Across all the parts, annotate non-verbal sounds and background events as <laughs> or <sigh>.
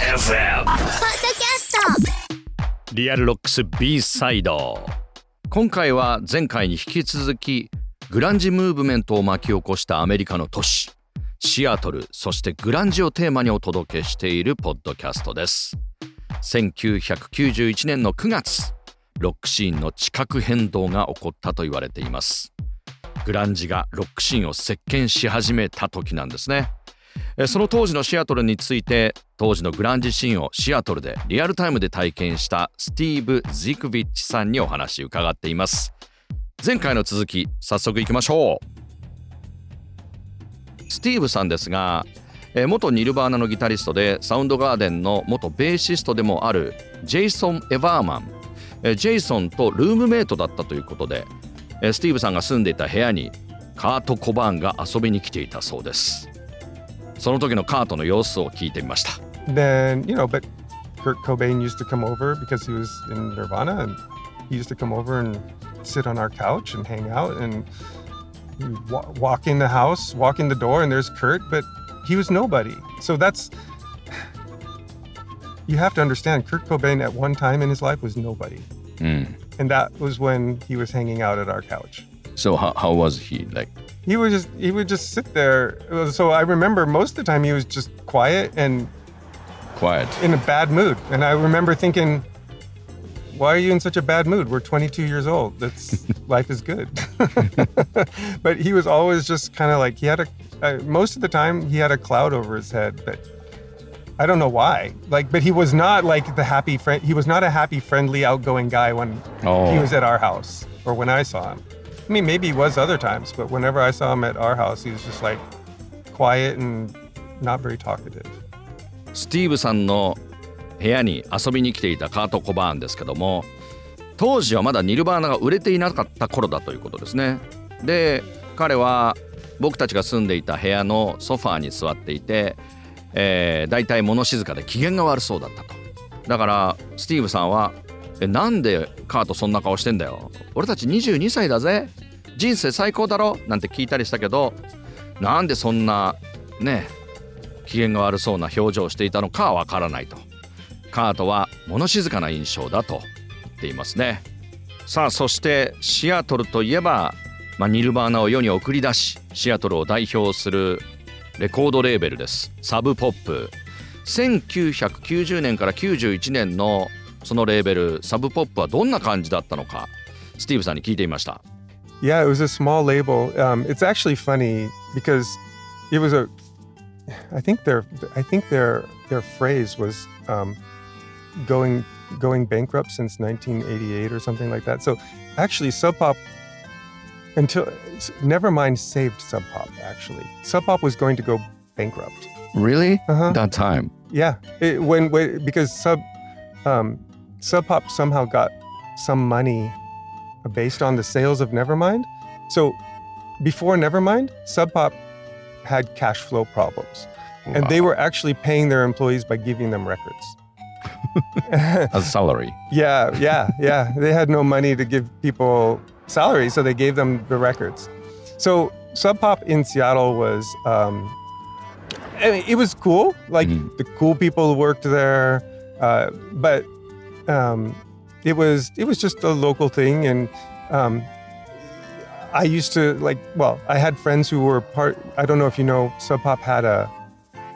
FM ポッドキャストリアルロックス B サイド。今回は前回に引き続きグランジムーブメントを巻き起こしたアメリカの都市シアトルそしてグランジをテーマにお届けしているポッドキャストです。1991年の9月ロックシーンの地殻変動が起こったと言われています。グランジがロックシーンを席巻し始めた時なんですね。その当時のシアトルについて当時のグランジシーンをシアトルでリアルタイムで体験したスティーブ・ジクビッチさんにお話伺っています。前回の続き早速いきましょう。スティーブさんですが元ニルバーナのギタリストでサウンドガーデンの元ベーシストでもあるジェイソン・エバーマン。ジェイソンとルームメイトだったということでスティーブさんが住んでいた部屋にカート・コバーンが遊びに来ていたそうです。その時のカートの様子を聞いてみました then you know but kurt cobain used to come over because he was in nirvana and he used to come over and sit on our couch and hang out and we'd wa- walk in the house walk in the door and there's kurt but he was nobody so that's you have to understand kurt cobain at one time in his life was nobody うん。 and that was when he was hanging out at our couch So how, how was he? Like, he would just he would just sit there so i remember most of the time he was just quiet and quiet. in a bad mood. And I remember thinking, why are you in such a bad mood? We're 22 years old. That's <laughs> life is good. <laughs> but he was always just kind of like he had a uh, most of the time he had a cloud over his head but I don't know why. Like but he was not like the happy friend he was not a happy friendly outgoing guy when Oh. he was at our house or when I saw him. I mean maybe he was other times, but whenever I saw him at our house he was just like quiet and not very talkative. スティーブさんの部屋に遊びに来ていたカート・コバーンですけども当時はまだニルバーナが売れていなかった頃だということですねで彼は僕たちが住んでいた部屋のソファーに座っていて、えー、大体物静かで機嫌が悪そうだったとだからスティーブさんは「えなんでカートそんな顔してんだよ。俺たち22歳だぜ。人生最高だろ」なんて聞いたりしたけどなんでそんなね機嫌が悪そうな表情をしていたのかはわからないと。カートは物静かな印象だと。言っていますね。さあそしてシアトルといえば、まあ、ニルバーナを世に送り出しシアトルを代表するレコードレーベルです。サブポップ。1990年から91年のそのレーベルサブポップはどんな感じだったのかスティーブさんに聞いてみました Yeah, it was a small label. Um, it's actually funny because it was a. I think their I think their their phrase was um, going going bankrupt since 1988 or something like that. So actually, Sub Pop until Nevermind saved Sub Pop. Actually, Sub Pop was going to go bankrupt. Really? Uh-huh. That time Yeah, it, when, when because Sub um, Sub Pop somehow got some money based on the sales of Nevermind. So before Nevermind, Sub Pop had cash flow problems, and they were actually paying their employees by giving them records. <laughs> as salary Yeah, yeah, yeah. They had no money to give people salary, so they gave them the records. So Sub Pop in Seattle was, um, I mean, it was cool. Like Mhm. the cool people worked there, uh, but um, it was it was just a local thing, and um, I used to like. Well, I had friends who were part. I don't know if you know, Sub Pop had a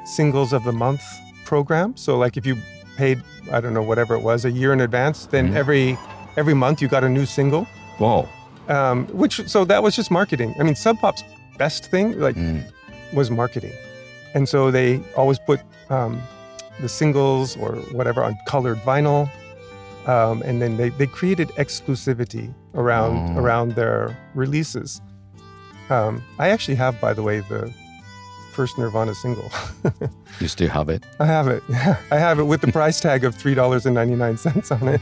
singles of the month program. So like if you paid, I don't know whatever it was, a year in advance, then Mhm. every every month you got a new single. Wow Um, which so that was just marketing. I mean, Sub Pop's best thing like うん、was marketing, and so they always put um, the singles or whatever on colored vinyl, um, and then they, they created exclusivity around Oh. around their releases. Um, I actually have, by the way, the first Nirvana single. <laughs> You still have it? I have it. <laughs> I have it with the price tag of three dollars and ninety nine cents on it.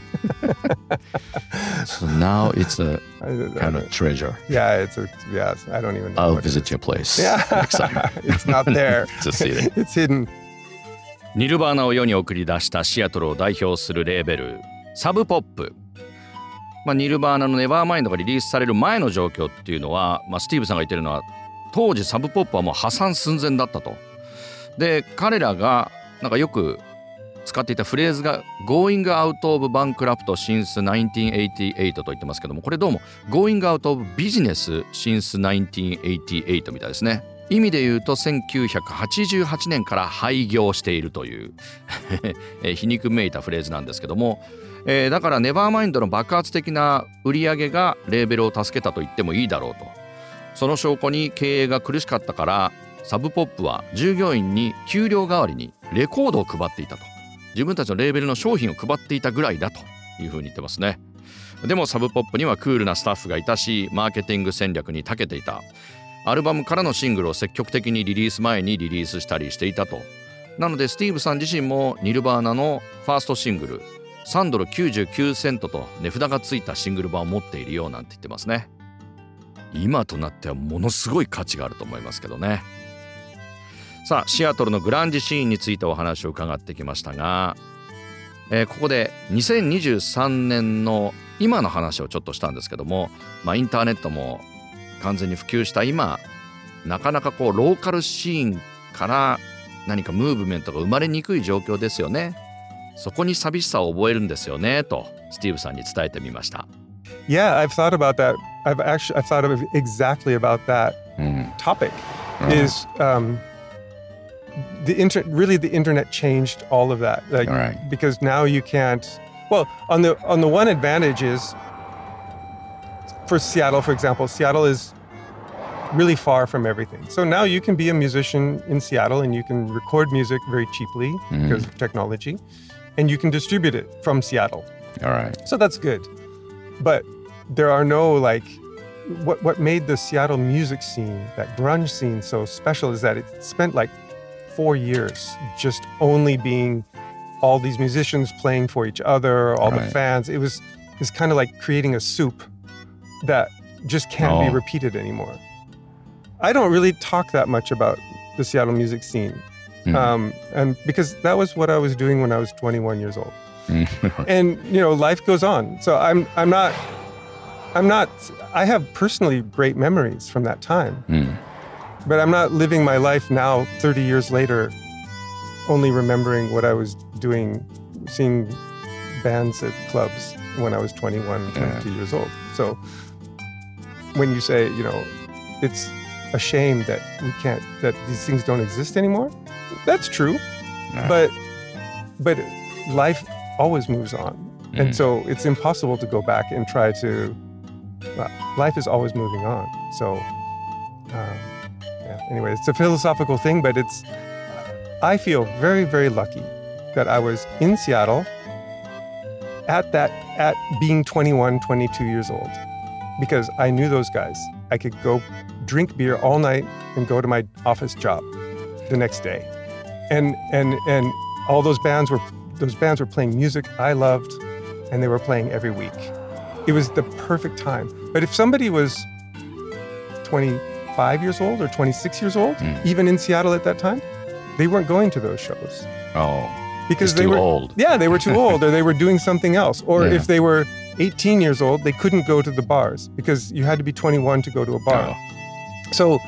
<laughs> So now it's a I- I- kind of treasure. yeah, it's a yeah. I don't even know. I'll what it is. visit your place Yeah, next time. it's not there. to see it. it's hidden. ニルバーナを世に送り出したシアトルを代表するレーベル サブポップ、まあ、ニルバーナの「ネバーマインド」がリリースされる前の状況っていうのは、まあ、スティーブさんが言ってるのは当時サブポップはもう破産寸前だったと。で彼らがなんかよく使っていたフレーズが Going out of bankrupt since 1988と言ってますけどもこれどうも Going out of business since 1988みたいですね意味で言うと1988年から廃業しているという <laughs> 皮肉めいたフレーズなんですけども、えー、だからネバーマインドの爆発的な売り上げがレーベルを助けたと言ってもいいだろうと。その証拠に経営が苦しかったからサブポップは従業員に給料代わりにレコードを配っていたと。自分たちのレーベルの商品を配っていたぐらいだというふうに言ってますね。でもサブポップにはクールなスタッフがいたしマーケティング戦略に長けていた。アルバムからのシングルを積極的にリリース前にリリースしたりしていたと。なのでスティーブさん自身もニルバーナのファーストシングル3ドル99セントと値札がついたシングル版を持っているようなんて言ってますね。今となってはものすごい価値があると思いますけどね。さあシアトルのグランジシーンについてお話を伺ってきましたが、えー、ここで2023年の今の話をちょっとしたんですけども、まあ、インターネットも完全に普及した今なかなかこうローカルシーンから何かムーブメントが生まれにくい状況ですよねそこに寂しさを覚えるんですよねとスティーブさんに伝えてみました Yeah, I've thought about that. I've actually I've thought of exactly about that topic. Is um, the inter really the internet changed all of that? Like right. because now you can't. Well, on the on the one advantage is for Seattle, for example, Seattle is really far from everything. So now you can be a musician in Seattle and you can record music very cheaply Mhm. because of technology, and you can distribute it from Seattle. All right. So that's good. But there are no like what what made the Seattle music scene, that grunge scene so special is that it spent like 4 years just only being all these musicians playing for each other, all the fans. It was it's kind of like creating a soup that just can't Oh. be repeated anymore. I don't really talk that much about the Seattle music scene. Mhm. Um, and because that was what I was doing when I was 21 years old <laughs> Mhm. and you know life goes on so i'm i'm not i'm not i have personally great memories from that time Mm. but i'm not living my life now 30 years later only remembering what i was doing seeing bands at clubs when i was 21 22 years old so when you say you know it's a shame that we can't that these things don't exist anymore that's true Right. but but life always moves on Mhm. and so it's impossible to go back and try to well, life is always moving on so um, yeah anyway it's a philosophical thing but it's i feel very very lucky that i was in seattle at that at being 21 22 years old because i knew those guys i could go drink beer all night and go to my office job the next day and and and all those bands were those bands were playing music I loved and they were playing every week. It was the perfect time. But if somebody was 25 years old or 26 years old, Mm. even in Seattle at that time, they weren't going to those shows Oh, because they too were old. yeah, they were too <laughs> old or they were doing something else. Or Yeah. if they were 18 years old, they couldn't go to the bars because you had to be 21 to go to a bar. Oh. So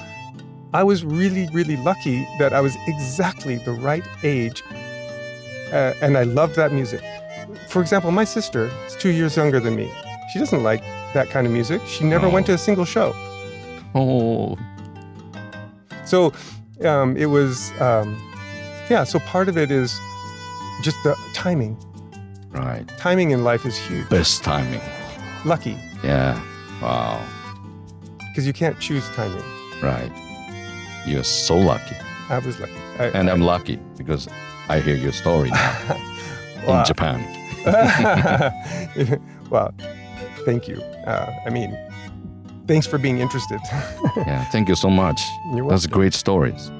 I was really, really lucky that I was exactly the right age uh, and I loved that music. For example, my sister is two years younger than me. She doesn't like that kind of music. She never Oh. went to a single show. Oh, So um, it was, um, yeah, so part of it is just the timing. right. Timing in life is huge. Best timing. Lucky, Yeah. Wow. because you can't choose timing. Right. You're so lucky. I was lucky. I, And I'm lucky because I hear your story now Wow. <laughs> in Japan. <laughs> well, thank you. Uh, I mean, thanks for being interested. <laughs> Yeah. Thank you so much. You're That's welcome. great stories.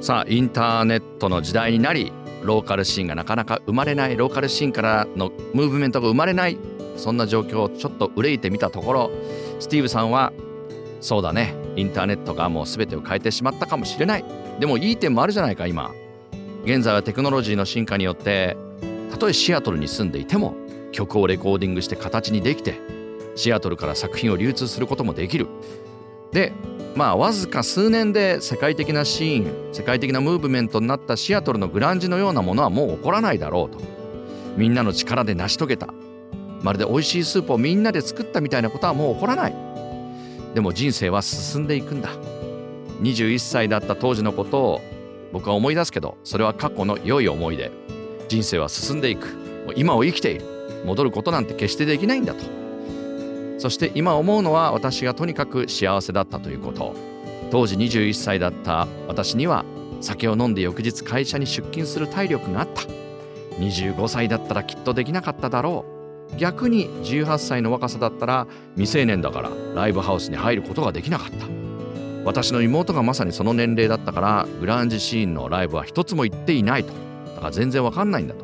さあインターネットの時代になり ローカルシーンがなかなか生まれないローカルシーンからのムーブメントが生まれないそんな状況をちょっと憂いてみたところスティーブさんはそうだねインターネットがもう全てを変えてしまったかもしれない。でもいい点もあるじゃないか今。現在はテクノロジーの進化によってたとえシアトルに住んでいても曲をレコーディングして形にできてシアトルから作品を流通することもできる。でまあわずか数年で世界的なシーン世界的なムーブメントになったシアトルのグランジのようなものはもう起こらないだろうと。みんなの力で成し遂げた。まるで美味しいスープをみんなで作ったみたいなことはもう起こらない。でも人生は進んでいくんだ。21歳だった当時のことを僕は思い出すけどそれは過去の良い思い出。人生は進んでいく。今を生きている。戻ることなんて決してできないんだと。そして今思うのは私がとにかく幸せだったということ。当時21歳だった私には酒を飲んで翌日会社に出勤する体力があった。25歳だったらきっとできなかっただろう。逆に18歳の若さだったら未成年だからライブハウスに入ることができなかった。私の妹がまさにその年齢だったからグランジシーンのライブは一つも行っていないと。だから全然わかんないんだと。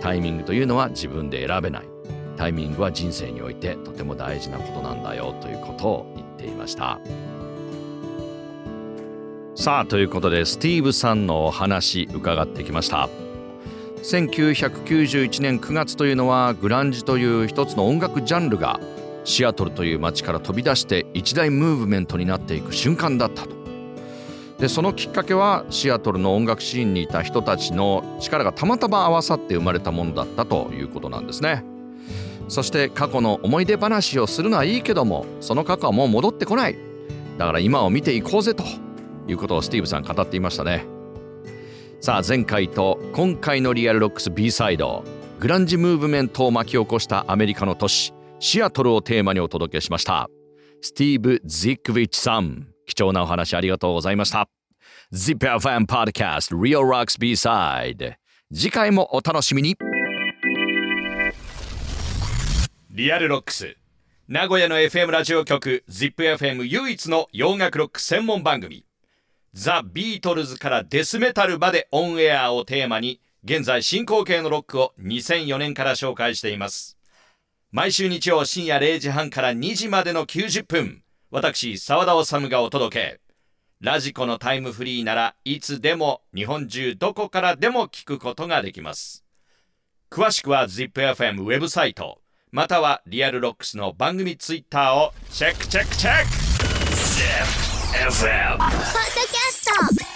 タイミングというのは自分で選べない。タイミングは人生においてとても大事なことなんだよということを言っていました。さあということでスティーブさんのお話伺ってきました。1991年9月というのはグランジという一つの音楽ジャンルがシアトルという街から飛び出して一大ムーブメントになっていく瞬間だったと。でそのきっかけはシアトルの音楽シーンにいた人たちの力がたまたま合わさって生まれたものだったということなんですねそして過去の思い出話をするのはいいけどもその過去はもう戻ってこない。だから今を見ていこうぜということをスティーブさん語っていましたね。さあ前回と今回のリアルロックス B サイドグランジムーブメントを巻き起こしたアメリカの都市シアトルをテーマにお届けしました。スティーブ・ジックウィッチさん貴重なお話ありがとうございました。ZIPFM Podcast Real Rocks B-Side 次回もお楽しみに。 Real Rocks。名古屋の FM ラジオ局 ZIPFM 唯一の洋楽ロック専門番組。ザ・ビートルズからデスメタルまでオンエアをテーマに現在進行形のロックを2004年から紹介しています。毎週日曜深夜0時半から2時までの90分私澤田治がお届け。ラジコのタイムフリーならいつでも日本中どこからでも聞くことができます。詳しくは ZIPFM ウェブサイト。または Real Rocks の番組ツイッターをチェックチェックチェック。ZIPFM ポッドキャスト